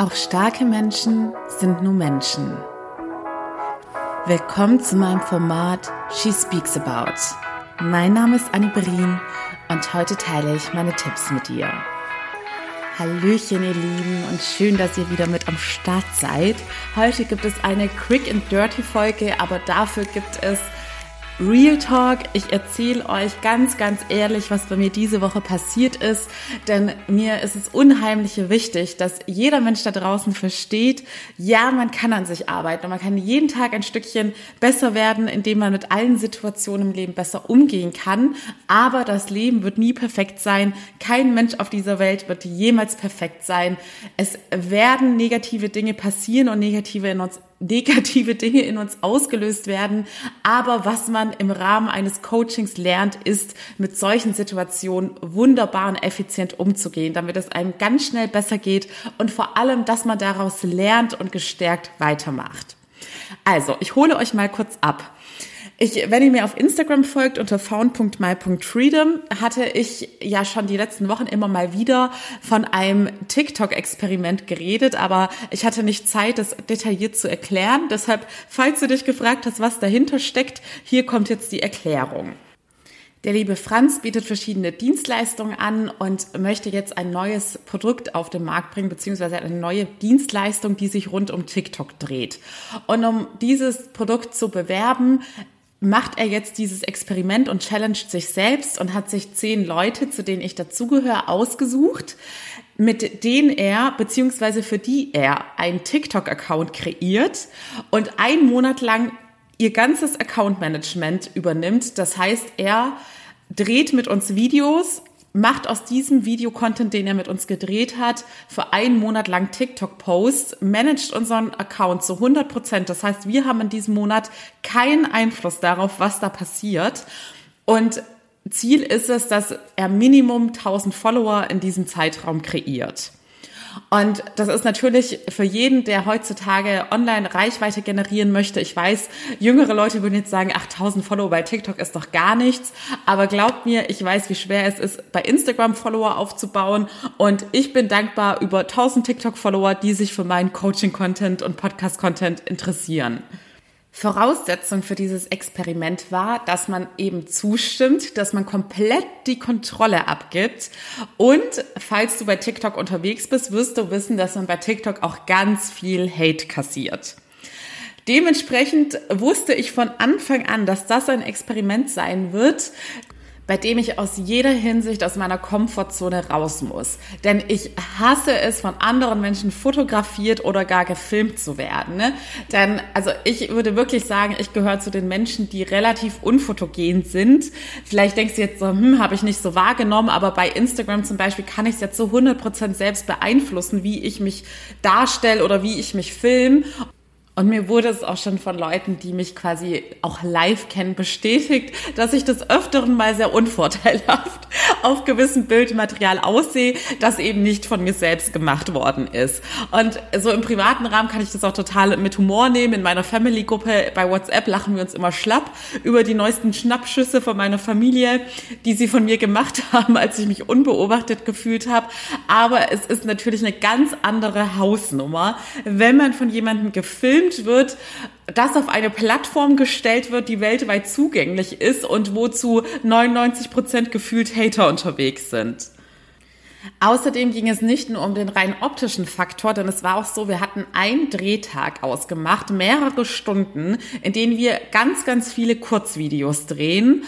Auch starke Menschen sind nur Menschen. Willkommen zu meinem Format She Speaks About. Mein Name ist Annie Berin und heute teile ich meine Tipps mit dir. Hallöchen, ihr Lieben, und schön, dass ihr wieder mit am Start seid. Heute gibt es eine Quick and Dirty Folge, aber dafür gibt es Real Talk. Ich erzähle euch ganz, ganz ehrlich, was bei mir diese Woche passiert ist, denn mir ist es unheimlich wichtig, dass jeder Mensch da draußen versteht, ja, man kann an sich arbeiten und man kann jeden Tag ein Stückchen besser werden, indem man mit allen Situationen im Leben besser umgehen kann, aber das Leben wird nie perfekt sein. Kein Mensch auf dieser Welt wird jemals perfekt sein. Es werden negative Dinge passieren und negative in uns negative Dinge in uns ausgelöst werden. Aber was man im Rahmen eines Coachings lernt, ist, mit solchen Situationen wunderbar und effizient umzugehen, damit es einem ganz schnell besser geht und vor allem, dass man daraus lernt und gestärkt weitermacht. Also, ich hole euch mal kurz ab. Ich, wenn ihr mir auf Instagram folgt unter found.my.freedom, hatte ich ja schon die letzten Wochen immer mal wieder von einem TikTok-Experiment geredet, aber ich hatte nicht Zeit, das detailliert zu erklären. Deshalb, falls du dich gefragt hast, was dahinter steckt, hier kommt jetzt die Erklärung. Der liebe Franz bietet verschiedene Dienstleistungen an und möchte jetzt ein neues Produkt auf den Markt bringen, beziehungsweise eine neue Dienstleistung, die sich rund um TikTok dreht. Und um dieses Produkt zu bewerben, macht er jetzt dieses Experiment und challenged sich selbst und hat sich zehn Leute, zu denen ich dazugehöre, ausgesucht, mit denen er beziehungsweise für die er einen TikTok-Account kreiert und einen Monat lang ihr ganzes Account-Management übernimmt. Das heißt, er dreht mit uns Videos, macht aus diesem Videocontent, den er mit uns gedreht hat, für einen Monat lang TikTok-Posts, managt unseren Account zu 100 Prozent. Das heißt, wir haben in diesem Monat keinen Einfluss darauf, was da passiert. Und Ziel ist es, dass er Minimum 1000 Follower in diesem Zeitraum kreiert. Und das ist natürlich für jeden, der heutzutage online Reichweite generieren möchte. Ich weiß, jüngere Leute würden jetzt sagen, 8000 Follower bei TikTok ist doch gar nichts. Aber glaubt mir, ich weiß, wie schwer es ist, bei Instagram Follower aufzubauen. Und ich bin dankbar über 1000 TikTok Follower, die sich für meinen Coaching Content und Podcast Content interessieren. Voraussetzung für dieses Experiment war, dass man eben zustimmt, dass man komplett die Kontrolle abgibt. Und falls du bei TikTok unterwegs bist, wirst du wissen, dass man bei TikTok auch ganz viel Hate kassiert. Dementsprechend wusste ich von Anfang an, dass das ein Experiment sein wird, bei dem ich aus jeder Hinsicht aus meiner Komfortzone raus muss. Denn ich hasse es, von anderen Menschen fotografiert oder gar gefilmt zu werden. Ne? Denn, also ich würde wirklich sagen, ich gehöre zu den Menschen, die relativ unfotogen sind. Vielleicht denkst du jetzt so, hm, habe ich nicht so wahrgenommen, aber bei Instagram zum Beispiel kann ich es jetzt zu 100% selbst beeinflussen, wie ich mich darstelle oder wie ich mich filme. Und mir wurde es auch schon von Leuten, die mich quasi auch live kennen, bestätigt, dass ich das öfteren mal sehr unvorteilhaft auf gewissem Bildmaterial aussehe, das eben nicht von mir selbst gemacht worden ist. Und so im privaten Rahmen kann ich das auch total mit Humor nehmen. In meiner Family-Gruppe bei WhatsApp lachen wir uns immer schlapp über die neuesten Schnappschüsse von meiner Familie, die sie von mir gemacht haben, als ich mich unbeobachtet gefühlt habe. Aber es ist natürlich eine ganz andere Hausnummer, wenn man von jemandem gefilmt wird, das auf eine Plattform gestellt wird, die weltweit zugänglich ist und wozu 99 Prozent gefühlt Hater unterwegs sind. Außerdem ging es nicht nur um den rein optischen Faktor, denn es war auch so, wir hatten einen Drehtag ausgemacht, mehrere Stunden, in denen wir ganz, ganz viele Kurzvideos drehen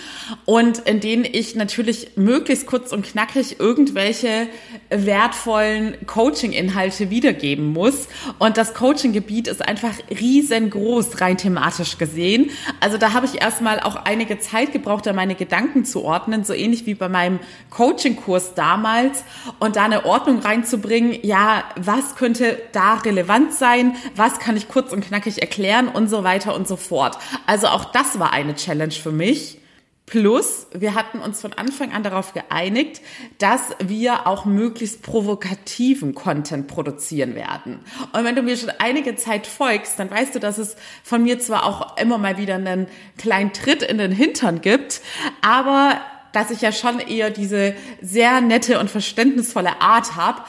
und in denen ich natürlich möglichst kurz und knackig irgendwelche wertvollen Coaching-Inhalte wiedergeben muss. Und das Coaching-Gebiet ist einfach riesengroß, rein thematisch gesehen. Also da habe ich erstmal auch einige Zeit gebraucht, da meine Gedanken zu ordnen, so ähnlich wie bei meinem Coaching-Kurs damals und da eine Ordnung reinzubringen, ja, was könnte da relevant sein, was kann ich kurz und knackig erklären und so weiter und so fort. Also auch das war eine Challenge für mich. Plus, wir hatten uns von Anfang an darauf geeinigt, dass wir auch möglichst provokativen Content produzieren werden. Und wenn du mir schon einige Zeit folgst, dann weißt du, dass es von mir zwar auch immer mal wieder einen kleinen Tritt in den Hintern gibt, aber dass ich ja schon eher diese sehr nette und verständnisvolle Art habe.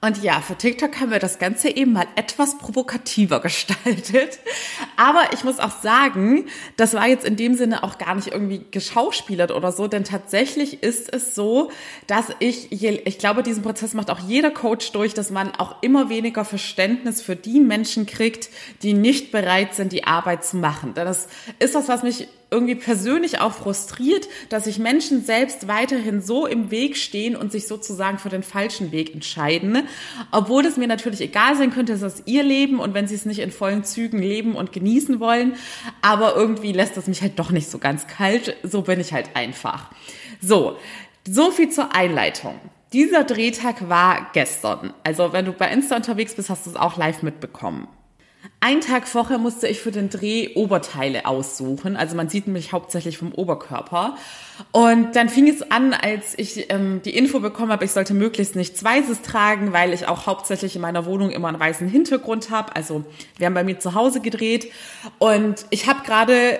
Und ja, für TikTok haben wir das Ganze eben mal etwas provokativer gestaltet. Aber ich muss auch sagen, das war jetzt in dem Sinne auch gar nicht irgendwie geschauspielert oder so, denn tatsächlich ist es so, dass ich, ich glaube, diesen Prozess macht auch jeder Coach durch, dass man auch immer weniger Verständnis für die Menschen kriegt, die nicht bereit sind, die Arbeit zu machen. Denn das ist das, was mich irgendwie persönlich auch frustriert, dass sich Menschen selbst weiterhin so im Weg stehen und sich sozusagen für den falschen Weg entscheiden, obwohl es mir natürlich egal sein könnte, es ist ihr Leben und wenn sie es nicht in vollen Zügen leben und genießen wollen, aber irgendwie lässt das mich halt doch nicht so ganz kalt, so bin ich halt einfach. So, so viel zur Einleitung. Dieser Drehtag war gestern. Also wenn du bei Insta unterwegs bist, hast du es auch live mitbekommen. Ein Tag vorher musste ich für den Dreh Oberteile aussuchen. Also man sieht mich hauptsächlich vom Oberkörper. Und dann fing es an, als ich ähm, die Info bekommen habe, ich sollte möglichst nichts Weißes tragen, weil ich auch hauptsächlich in meiner Wohnung immer einen weißen Hintergrund habe. Also wir haben bei mir zu Hause gedreht. Und ich habe gerade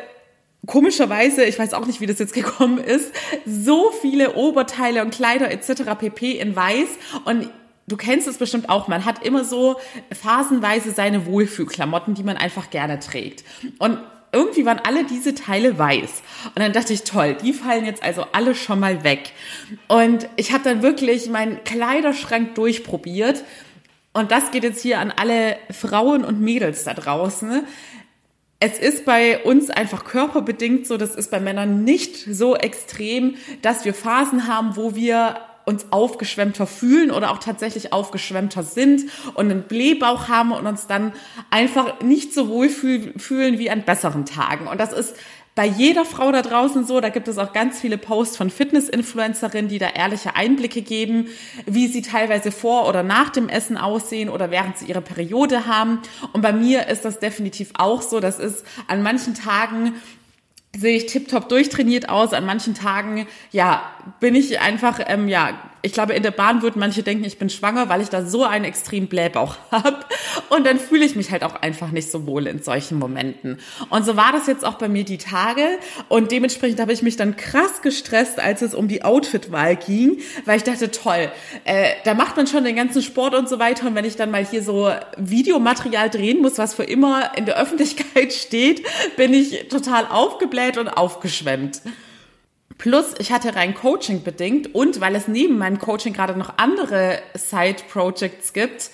komischerweise, ich weiß auch nicht, wie das jetzt gekommen ist, so viele Oberteile und Kleider etc. pp in weiß und du kennst es bestimmt auch, man hat immer so phasenweise seine Wohlfühlklamotten, die man einfach gerne trägt. Und irgendwie waren alle diese Teile weiß. Und dann dachte ich, toll, die fallen jetzt also alle schon mal weg. Und ich habe dann wirklich meinen Kleiderschrank durchprobiert. Und das geht jetzt hier an alle Frauen und Mädels da draußen. Es ist bei uns einfach körperbedingt so, das ist bei Männern nicht so extrem, dass wir Phasen haben, wo wir uns aufgeschwemmter fühlen oder auch tatsächlich aufgeschwemmter sind und einen Blähbauch haben und uns dann einfach nicht so wohl fühlen wie an besseren Tagen. Und das ist bei jeder Frau da draußen so. Da gibt es auch ganz viele Posts von Fitness-Influencerinnen, die da ehrliche Einblicke geben, wie sie teilweise vor oder nach dem Essen aussehen oder während sie ihre Periode haben. Und bei mir ist das definitiv auch so. Das ist an manchen Tagen sehe ich tiptop durchtrainiert aus. An manchen Tagen, ja, bin ich einfach, ähm, ja, ich glaube, in der Bahn würden manche denken, ich bin schwanger, weil ich da so einen extremen Blähbauch habe. Und dann fühle ich mich halt auch einfach nicht so wohl in solchen Momenten. Und so war das jetzt auch bei mir die Tage. Und dementsprechend habe ich mich dann krass gestresst, als es um die Outfitwahl ging, weil ich dachte, toll, äh, da macht man schon den ganzen Sport und so weiter. Und wenn ich dann mal hier so Videomaterial drehen muss, was für immer in der Öffentlichkeit steht, bin ich total aufgebläht und aufgeschwemmt. Plus, ich hatte rein Coaching bedingt und weil es neben meinem Coaching gerade noch andere Side-Projects gibt,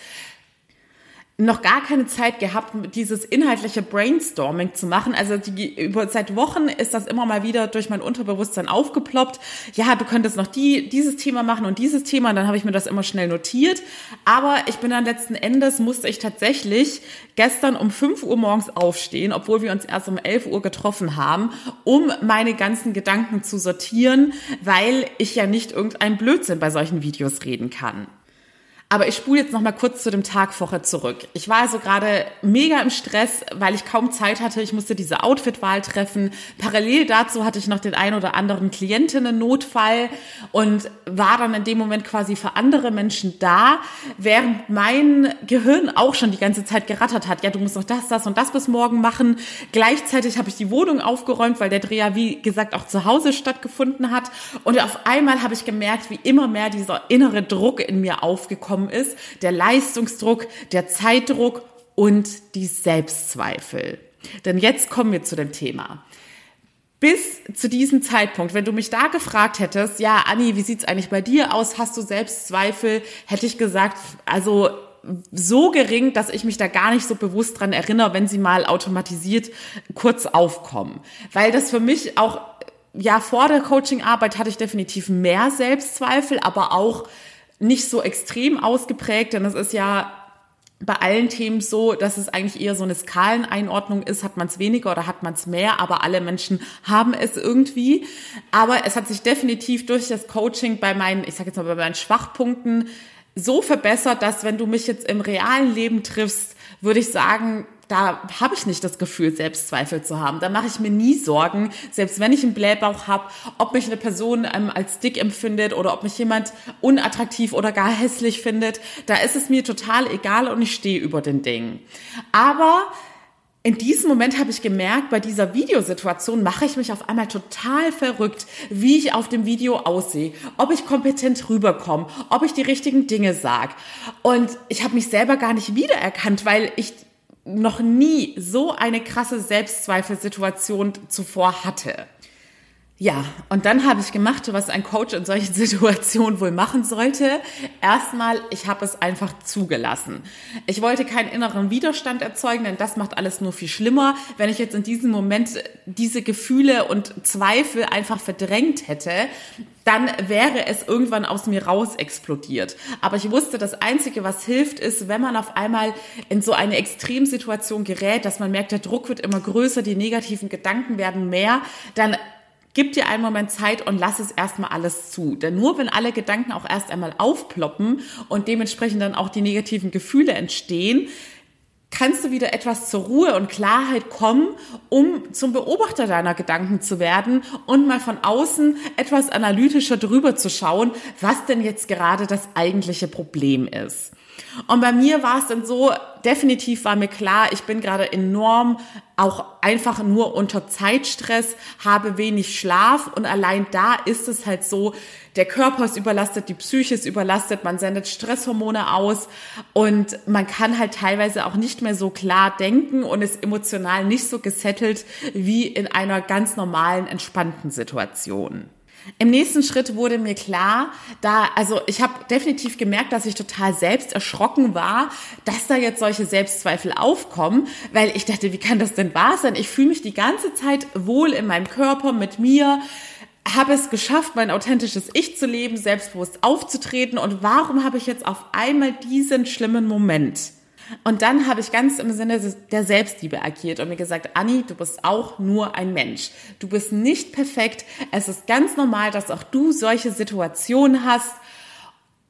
noch gar keine Zeit gehabt, dieses inhaltliche Brainstorming zu machen. Also die, über, seit Wochen ist das immer mal wieder durch mein Unterbewusstsein aufgeploppt. Ja, du könntest noch die, dieses Thema machen und dieses Thema. Und dann habe ich mir das immer schnell notiert. Aber ich bin dann letzten Endes, musste ich tatsächlich gestern um 5 Uhr morgens aufstehen, obwohl wir uns erst um 11 Uhr getroffen haben, um meine ganzen Gedanken zu sortieren, weil ich ja nicht irgendein Blödsinn bei solchen Videos reden kann. Aber ich spule jetzt noch mal kurz zu dem Tag vorher zurück. Ich war also gerade mega im Stress, weil ich kaum Zeit hatte. Ich musste diese Outfitwahl treffen. Parallel dazu hatte ich noch den ein oder anderen Klientinnen-Notfall und war dann in dem Moment quasi für andere Menschen da, während mein Gehirn auch schon die ganze Zeit gerattert hat. Ja, du musst noch das, das und das bis morgen machen. Gleichzeitig habe ich die Wohnung aufgeräumt, weil der Dreh ja, wie gesagt, auch zu Hause stattgefunden hat. Und auf einmal habe ich gemerkt, wie immer mehr dieser innere Druck in mir aufgekommen gekommen ist, der Leistungsdruck, der Zeitdruck und die Selbstzweifel. Denn jetzt kommen wir zu dem Thema. Bis zu diesem Zeitpunkt, wenn du mich da gefragt hättest, ja, Anni, wie sieht's eigentlich bei dir aus? Hast du Selbstzweifel? Hätte ich gesagt, also so gering, dass ich mich da gar nicht so bewusst dran erinnere, wenn sie mal automatisiert kurz aufkommen. Weil das für mich auch, ja, vor der Coachingarbeit hatte ich definitiv mehr Selbstzweifel, aber auch nicht so extrem ausgeprägt, denn es ist ja bei allen Themen so, dass es eigentlich eher so eine Skaleneinordnung ist, hat man es weniger oder hat man es mehr, aber alle Menschen haben es irgendwie. Aber es hat sich definitiv durch das Coaching bei meinen, ich sage jetzt mal bei meinen Schwachpunkten so verbessert, dass wenn du mich jetzt im realen Leben triffst, würde ich sagen, da habe ich nicht das Gefühl, Selbstzweifel zu haben. Da mache ich mir nie Sorgen, selbst wenn ich einen Blähbauch habe, ob mich eine Person ähm, als dick empfindet oder ob mich jemand unattraktiv oder gar hässlich findet. Da ist es mir total egal und ich stehe über den Dingen. Aber in diesem Moment habe ich gemerkt, bei dieser Videosituation mache ich mich auf einmal total verrückt, wie ich auf dem Video aussehe, ob ich kompetent rüberkomme, ob ich die richtigen Dinge sage. Und ich habe mich selber gar nicht wiedererkannt, weil ich noch nie so eine krasse Selbstzweifelsituation zuvor hatte. Ja, und dann habe ich gemacht, was ein Coach in solchen Situationen wohl machen sollte. Erstmal, ich habe es einfach zugelassen. Ich wollte keinen inneren Widerstand erzeugen, denn das macht alles nur viel schlimmer. Wenn ich jetzt in diesem Moment diese Gefühle und Zweifel einfach verdrängt hätte, dann wäre es irgendwann aus mir raus explodiert. Aber ich wusste, das Einzige, was hilft, ist, wenn man auf einmal in so eine Extremsituation gerät, dass man merkt, der Druck wird immer größer, die negativen Gedanken werden mehr, dann Gib dir einen Moment Zeit und lass es erstmal alles zu. Denn nur wenn alle Gedanken auch erst einmal aufploppen und dementsprechend dann auch die negativen Gefühle entstehen, kannst du wieder etwas zur Ruhe und Klarheit kommen, um zum Beobachter deiner Gedanken zu werden und mal von außen etwas analytischer drüber zu schauen, was denn jetzt gerade das eigentliche Problem ist. Und bei mir war es dann so, definitiv war mir klar, ich bin gerade enorm auch einfach nur unter Zeitstress, habe wenig Schlaf und allein da ist es halt so, der Körper ist überlastet, die Psyche ist überlastet, man sendet Stresshormone aus und man kann halt teilweise auch nicht mehr so klar denken und ist emotional nicht so gesettelt wie in einer ganz normalen, entspannten Situation. Im nächsten Schritt wurde mir klar, da, also ich habe definitiv gemerkt, dass ich total selbst erschrocken war, dass da jetzt solche Selbstzweifel aufkommen, weil ich dachte, wie kann das denn wahr sein? Ich fühle mich die ganze Zeit wohl in meinem Körper, mit mir, habe es geschafft, mein authentisches Ich zu leben, selbstbewusst aufzutreten und warum habe ich jetzt auf einmal diesen schlimmen Moment? Und dann habe ich ganz im Sinne der Selbstliebe agiert und mir gesagt, Anni, du bist auch nur ein Mensch. Du bist nicht perfekt. Es ist ganz normal, dass auch du solche Situationen hast.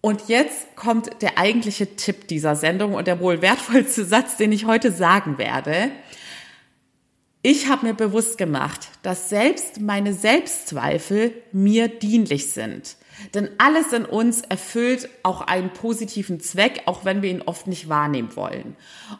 Und jetzt kommt der eigentliche Tipp dieser Sendung und der wohl wertvollste Satz, den ich heute sagen werde. Ich habe mir bewusst gemacht, dass selbst meine Selbstzweifel mir dienlich sind. Denn alles in uns erfüllt auch einen positiven Zweck, auch wenn wir ihn oft nicht wahrnehmen wollen.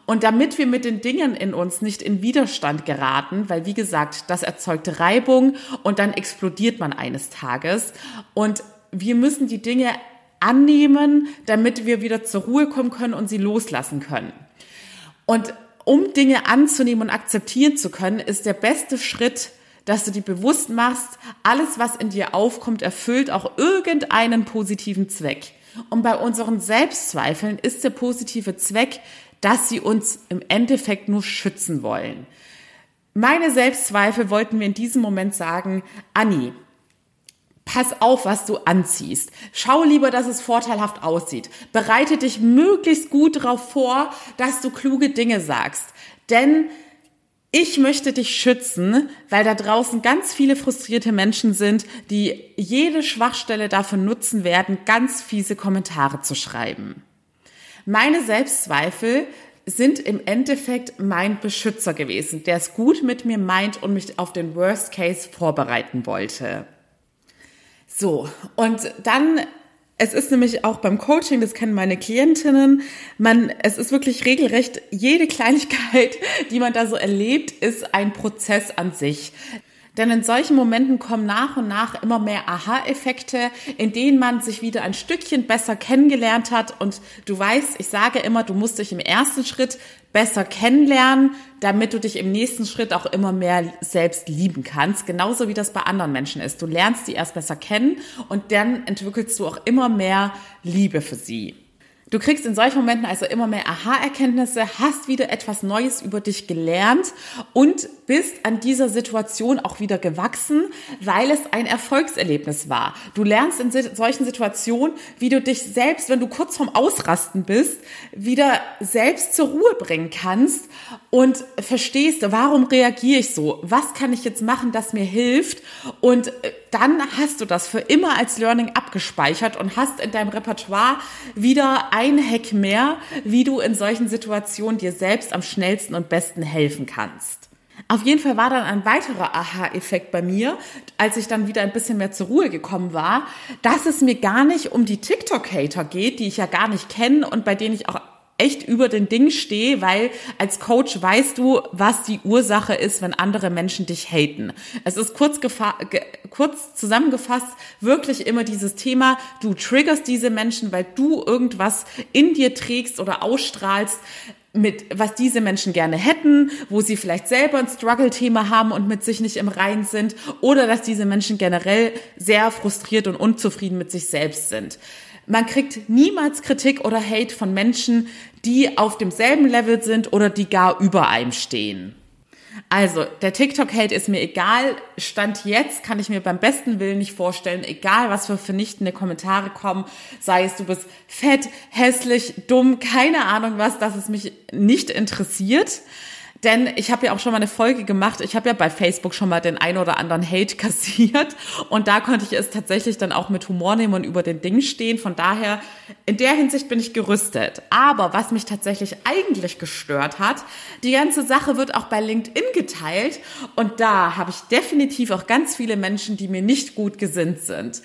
Und damit wir mit den Dingen in uns nicht in Widerstand geraten, weil wie gesagt, das erzeugt Reibung und dann explodiert man eines Tages. Und wir müssen die Dinge annehmen, damit wir wieder zur Ruhe kommen können und sie loslassen können. Und um Dinge anzunehmen und akzeptieren zu können, ist der beste Schritt, dass du dir bewusst machst, alles, was in dir aufkommt, erfüllt auch irgendeinen positiven Zweck. Und bei unseren Selbstzweifeln ist der positive Zweck, dass sie uns im Endeffekt nur schützen wollen. Meine Selbstzweifel wollten mir in diesem Moment sagen, Anni, pass auf, was du anziehst. Schau lieber, dass es vorteilhaft aussieht. Bereite dich möglichst gut darauf vor, dass du kluge Dinge sagst. Denn ich möchte dich schützen, weil da draußen ganz viele frustrierte Menschen sind, die jede Schwachstelle dafür nutzen werden, ganz fiese Kommentare zu schreiben. Meine Selbstzweifel sind im Endeffekt mein Beschützer gewesen, der es gut mit mir meint und mich auf den Worst Case vorbereiten wollte. So, und dann es ist nämlich auch beim Coaching, das kennen meine Klientinnen, man, es ist wirklich regelrecht, jede Kleinigkeit, die man da so erlebt, ist ein Prozess an sich. Denn in solchen Momenten kommen nach und nach immer mehr Aha-Effekte, in denen man sich wieder ein Stückchen besser kennengelernt hat. Und du weißt, ich sage immer, du musst dich im ersten Schritt besser kennenlernen, damit du dich im nächsten Schritt auch immer mehr selbst lieben kannst. Genauso wie das bei anderen Menschen ist. Du lernst sie erst besser kennen und dann entwickelst du auch immer mehr Liebe für sie. Du kriegst in solchen Momenten also immer mehr Aha-Erkenntnisse, hast wieder etwas Neues über dich gelernt und bist an dieser Situation auch wieder gewachsen, weil es ein Erfolgserlebnis war. Du lernst in solchen Situationen, wie du dich selbst, wenn du kurz vorm Ausrasten bist, wieder selbst zur Ruhe bringen kannst und verstehst, warum reagiere ich so? Was kann ich jetzt machen, das mir hilft? Und äh, dann hast du das für immer als Learning abgespeichert und hast in deinem Repertoire wieder ein Hack mehr, wie du in solchen Situationen dir selbst am schnellsten und besten helfen kannst. Auf jeden Fall war dann ein weiterer Aha-Effekt bei mir, als ich dann wieder ein bisschen mehr zur Ruhe gekommen war, dass es mir gar nicht um die TikTok-Hater geht, die ich ja gar nicht kenne und bei denen ich auch echt über den Ding stehe, weil als Coach weißt du, was die Ursache ist, wenn andere Menschen dich haten. Es ist kurz, kurz zusammengefasst wirklich immer dieses Thema, du triggerst diese Menschen, weil du irgendwas in dir trägst oder ausstrahlst, mit was diese Menschen gerne hätten, wo sie vielleicht selber ein Struggle-Thema haben und mit sich nicht im Rein sind oder dass diese Menschen generell sehr frustriert und unzufrieden mit sich selbst sind. Man kriegt niemals Kritik oder Hate von Menschen, die auf demselben Level sind oder die gar über einem stehen. Also, der TikTok-Hate ist mir egal. Stand jetzt kann ich mir beim besten Willen nicht vorstellen, egal was für vernichtende Kommentare kommen, sei es du bist fett, hässlich, dumm, keine Ahnung was, dass es mich nicht interessiert. Denn ich habe ja auch schon mal eine Folge gemacht. Ich habe ja bei Facebook schon mal den ein oder anderen Hate kassiert. Und da konnte ich es tatsächlich dann auch mit Humor nehmen und über den Ding stehen. Von daher, in der Hinsicht bin ich gerüstet. Aber was mich tatsächlich eigentlich gestört hat, die ganze Sache wird auch bei LinkedIn geteilt. Und da habe ich definitiv auch ganz viele Menschen, die mir nicht gut gesinnt sind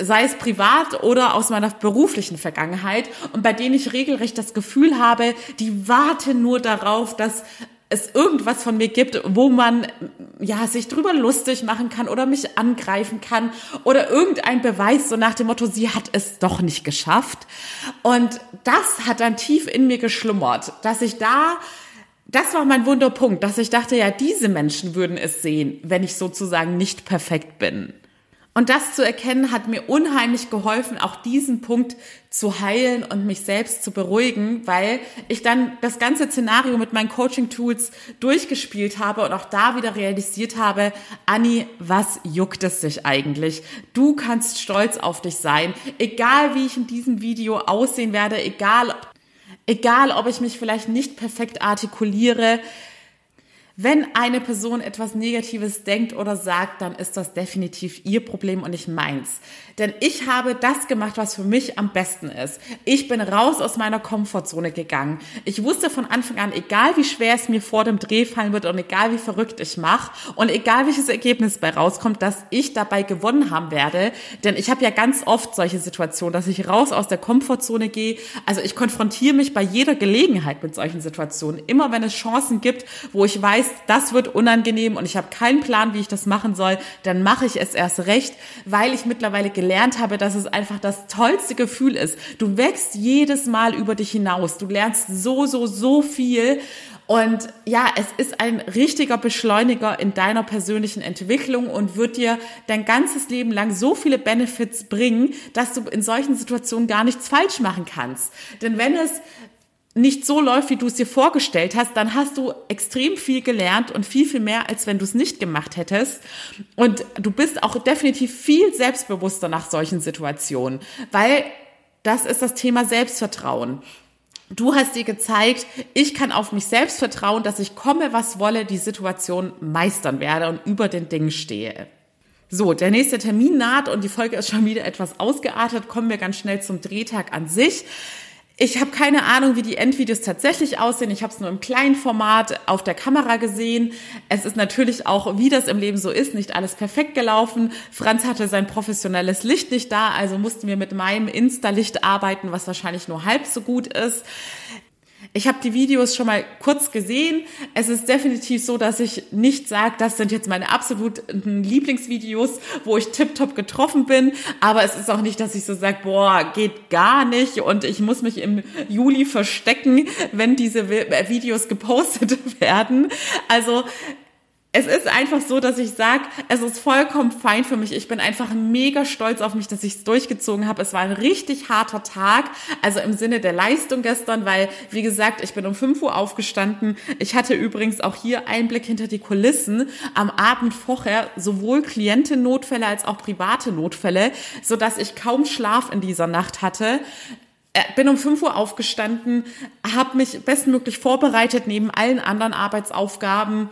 sei es privat oder aus meiner beruflichen Vergangenheit und bei denen ich regelrecht das Gefühl habe, die warten nur darauf, dass es irgendwas von mir gibt, wo man ja sich drüber lustig machen kann oder mich angreifen kann oder irgendein Beweis so nach dem Motto, sie hat es doch nicht geschafft. Und das hat dann tief in mir geschlummert, dass ich da das war mein Wunderpunkt, dass ich dachte, ja, diese Menschen würden es sehen, wenn ich sozusagen nicht perfekt bin. Und das zu erkennen hat mir unheimlich geholfen, auch diesen Punkt zu heilen und mich selbst zu beruhigen, weil ich dann das ganze Szenario mit meinen Coaching-Tools durchgespielt habe und auch da wieder realisiert habe, Anni, was juckt es dich eigentlich? Du kannst stolz auf dich sein, egal wie ich in diesem Video aussehen werde, egal, egal ob ich mich vielleicht nicht perfekt artikuliere, wenn eine Person etwas Negatives denkt oder sagt, dann ist das definitiv ihr Problem und nicht meins. Denn ich habe das gemacht, was für mich am besten ist. Ich bin raus aus meiner Komfortzone gegangen. Ich wusste von Anfang an, egal wie schwer es mir vor dem Dreh fallen wird und egal wie verrückt ich mache und egal welches Ergebnis bei rauskommt, dass ich dabei gewonnen haben werde. Denn ich habe ja ganz oft solche Situationen, dass ich raus aus der Komfortzone gehe. Also ich konfrontiere mich bei jeder Gelegenheit mit solchen Situationen. Immer wenn es Chancen gibt, wo ich weiß, das wird unangenehm und ich habe keinen Plan, wie ich das machen soll, dann mache ich es erst recht, weil ich mittlerweile gelernt habe, dass es einfach das tollste Gefühl ist. Du wächst jedes Mal über dich hinaus. Du lernst so, so, so viel. Und ja, es ist ein richtiger Beschleuniger in deiner persönlichen Entwicklung und wird dir dein ganzes Leben lang so viele Benefits bringen, dass du in solchen Situationen gar nichts falsch machen kannst. Denn wenn es nicht so läuft, wie du es dir vorgestellt hast, dann hast du extrem viel gelernt und viel, viel mehr, als wenn du es nicht gemacht hättest. Und du bist auch definitiv viel selbstbewusster nach solchen Situationen, weil das ist das Thema Selbstvertrauen. Du hast dir gezeigt, ich kann auf mich selbst vertrauen, dass ich komme, was wolle, die Situation meistern werde und über den Dingen stehe. So, der nächste Termin naht und die Folge ist schon wieder etwas ausgeartet. Kommen wir ganz schnell zum Drehtag an sich. Ich habe keine Ahnung, wie die Endvideos tatsächlich aussehen. Ich habe es nur im kleinen Format auf der Kamera gesehen. Es ist natürlich auch, wie das im Leben so ist, nicht alles perfekt gelaufen. Franz hatte sein professionelles Licht nicht da, also mussten wir mit meinem Insta-Licht arbeiten, was wahrscheinlich nur halb so gut ist. Ich habe die Videos schon mal kurz gesehen. Es ist definitiv so, dass ich nicht sage, das sind jetzt meine absoluten Lieblingsvideos, wo ich tiptop getroffen bin. Aber es ist auch nicht, dass ich so sage, boah, geht gar nicht und ich muss mich im Juli verstecken, wenn diese Videos gepostet werden. Also es ist einfach so, dass ich sage, es ist vollkommen fein für mich. Ich bin einfach mega stolz auf mich, dass ich es durchgezogen habe. Es war ein richtig harter Tag, also im Sinne der Leistung gestern, weil, wie gesagt, ich bin um 5 Uhr aufgestanden. Ich hatte übrigens auch hier Einblick hinter die Kulissen. Am Abend vorher sowohl Klientennotfälle als auch private Notfälle, so dass ich kaum Schlaf in dieser Nacht hatte äh, bin um 5 Uhr aufgestanden, habe mich bestmöglich vorbereitet neben allen anderen Arbeitsaufgaben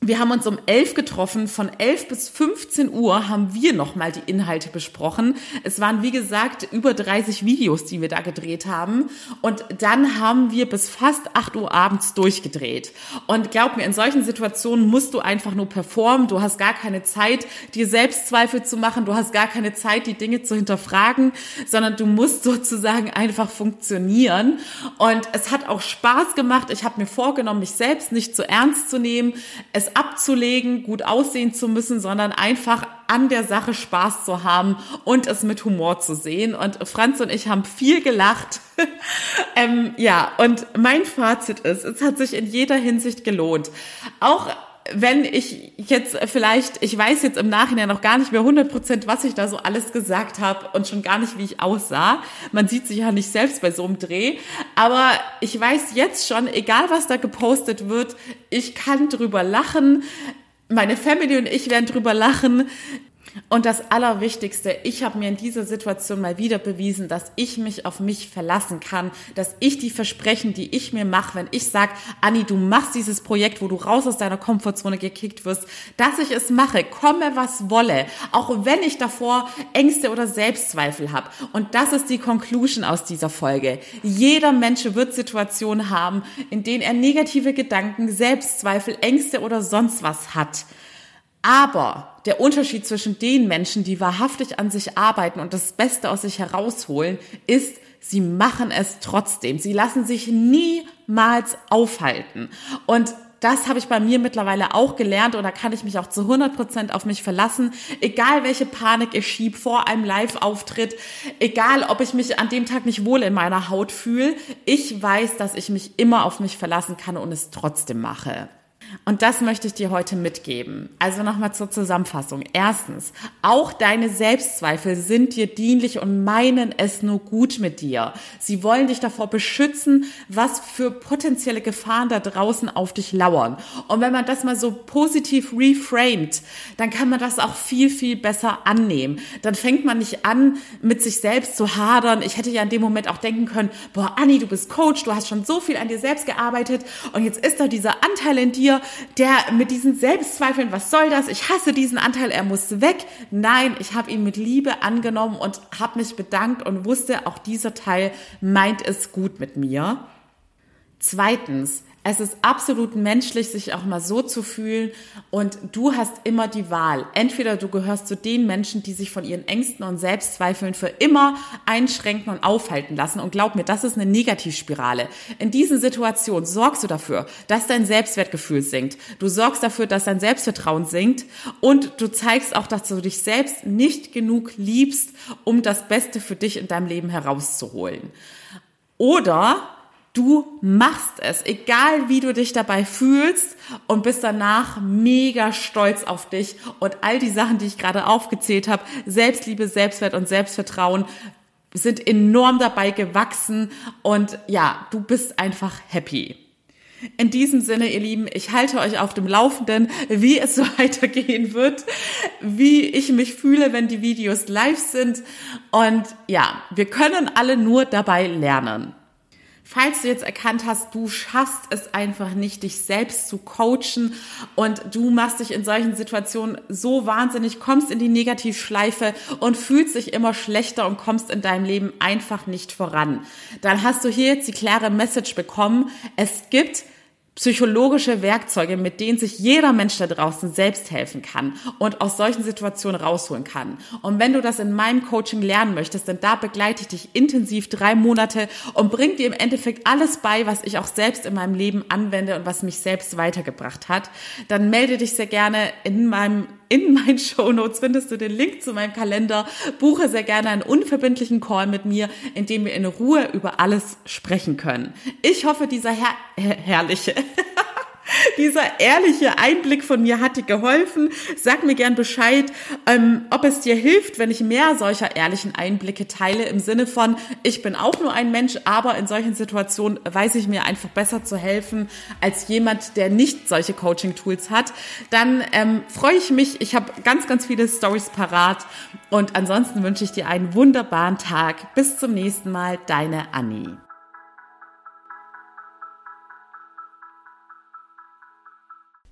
wir haben uns um elf getroffen. Von elf bis 15 Uhr haben wir nochmal die Inhalte besprochen. Es waren, wie gesagt, über 30 Videos, die wir da gedreht haben. Und dann haben wir bis fast 8 Uhr abends durchgedreht. Und glaub mir, in solchen Situationen musst du einfach nur performen. Du hast gar keine Zeit, dir Selbstzweifel zu machen. Du hast gar keine Zeit, die Dinge zu hinterfragen, sondern du musst sozusagen einfach funktionieren. Und es hat auch Spaß gemacht. Ich habe mir vorgenommen, mich selbst nicht zu ernst zu nehmen. Es abzulegen, gut aussehen zu müssen, sondern einfach an der Sache Spaß zu haben und es mit Humor zu sehen. Und Franz und ich haben viel gelacht. ähm, ja, und mein Fazit ist, es hat sich in jeder Hinsicht gelohnt. Auch wenn ich jetzt vielleicht, ich weiß jetzt im Nachhinein noch gar nicht mehr 100 Prozent, was ich da so alles gesagt habe und schon gar nicht, wie ich aussah. Man sieht sich ja nicht selbst bei so einem Dreh. Aber ich weiß jetzt schon, egal was da gepostet wird, ich kann drüber lachen. Meine Family und ich werden drüber lachen. Und das Allerwichtigste, ich habe mir in dieser Situation mal wieder bewiesen, dass ich mich auf mich verlassen kann, dass ich die Versprechen, die ich mir mache, wenn ich sage, Anni, du machst dieses Projekt, wo du raus aus deiner Komfortzone gekickt wirst, dass ich es mache, komme was wolle, auch wenn ich davor Ängste oder Selbstzweifel habe. Und das ist die Conclusion aus dieser Folge. Jeder Mensch wird Situationen haben, in denen er negative Gedanken, Selbstzweifel, Ängste oder sonst was hat. Aber der Unterschied zwischen den Menschen, die wahrhaftig an sich arbeiten und das Beste aus sich herausholen, ist, sie machen es trotzdem. Sie lassen sich niemals aufhalten. Und das habe ich bei mir mittlerweile auch gelernt und da kann ich mich auch zu 100 Prozent auf mich verlassen. Egal welche Panik ich schieb vor einem Live-Auftritt, egal ob ich mich an dem Tag nicht wohl in meiner Haut fühle, ich weiß, dass ich mich immer auf mich verlassen kann und es trotzdem mache. Und das möchte ich dir heute mitgeben. Also nochmal zur Zusammenfassung. Erstens, auch deine Selbstzweifel sind dir dienlich und meinen es nur gut mit dir. Sie wollen dich davor beschützen, was für potenzielle Gefahren da draußen auf dich lauern. Und wenn man das mal so positiv reframed, dann kann man das auch viel, viel besser annehmen. Dann fängt man nicht an, mit sich selbst zu hadern. Ich hätte ja in dem Moment auch denken können, boah, Anni, du bist Coach, du hast schon so viel an dir selbst gearbeitet und jetzt ist da dieser Anteil in dir, der mit diesen Selbstzweifeln, was soll das? Ich hasse diesen Anteil, er muss weg. Nein, ich habe ihn mit Liebe angenommen und habe mich bedankt und wusste, auch dieser Teil meint es gut mit mir. Zweitens, es ist absolut menschlich, sich auch mal so zu fühlen und du hast immer die Wahl. Entweder du gehörst zu den Menschen, die sich von ihren Ängsten und Selbstzweifeln für immer einschränken und aufhalten lassen und glaub mir, das ist eine Negativspirale. In diesen Situationen sorgst du dafür, dass dein Selbstwertgefühl sinkt. Du sorgst dafür, dass dein Selbstvertrauen sinkt und du zeigst auch, dass du dich selbst nicht genug liebst, um das Beste für dich in deinem Leben herauszuholen. Oder Du machst es, egal wie du dich dabei fühlst und bist danach mega stolz auf dich und all die Sachen, die ich gerade aufgezählt habe, Selbstliebe, Selbstwert und Selbstvertrauen sind enorm dabei gewachsen und ja, du bist einfach happy. In diesem Sinne, ihr Lieben, ich halte euch auf dem Laufenden, wie es so weitergehen wird, wie ich mich fühle, wenn die Videos live sind. Und ja, wir können alle nur dabei lernen. Falls du jetzt erkannt hast, du schaffst es einfach nicht, dich selbst zu coachen und du machst dich in solchen Situationen so wahnsinnig, kommst in die Negativschleife und fühlst dich immer schlechter und kommst in deinem Leben einfach nicht voran, dann hast du hier jetzt die klare Message bekommen. Es gibt psychologische Werkzeuge, mit denen sich jeder Mensch da draußen selbst helfen kann und aus solchen Situationen rausholen kann. Und wenn du das in meinem Coaching lernen möchtest, dann da begleite ich dich intensiv drei Monate und bring dir im Endeffekt alles bei, was ich auch selbst in meinem Leben anwende und was mich selbst weitergebracht hat. Dann melde dich sehr gerne in meinem in meinen Shownotes findest du den Link zu meinem Kalender. Buche sehr gerne einen unverbindlichen Call mit mir, in dem wir in Ruhe über alles sprechen können. Ich hoffe, dieser her herrliche Dieser ehrliche Einblick von mir hat dir geholfen. Sag mir gern Bescheid, ähm, ob es dir hilft, wenn ich mehr solcher ehrlichen Einblicke teile, im Sinne von, ich bin auch nur ein Mensch, aber in solchen Situationen weiß ich mir einfach besser zu helfen als jemand, der nicht solche Coaching-Tools hat. Dann ähm, freue ich mich. Ich habe ganz, ganz viele Stories parat. Und ansonsten wünsche ich dir einen wunderbaren Tag. Bis zum nächsten Mal, deine Annie.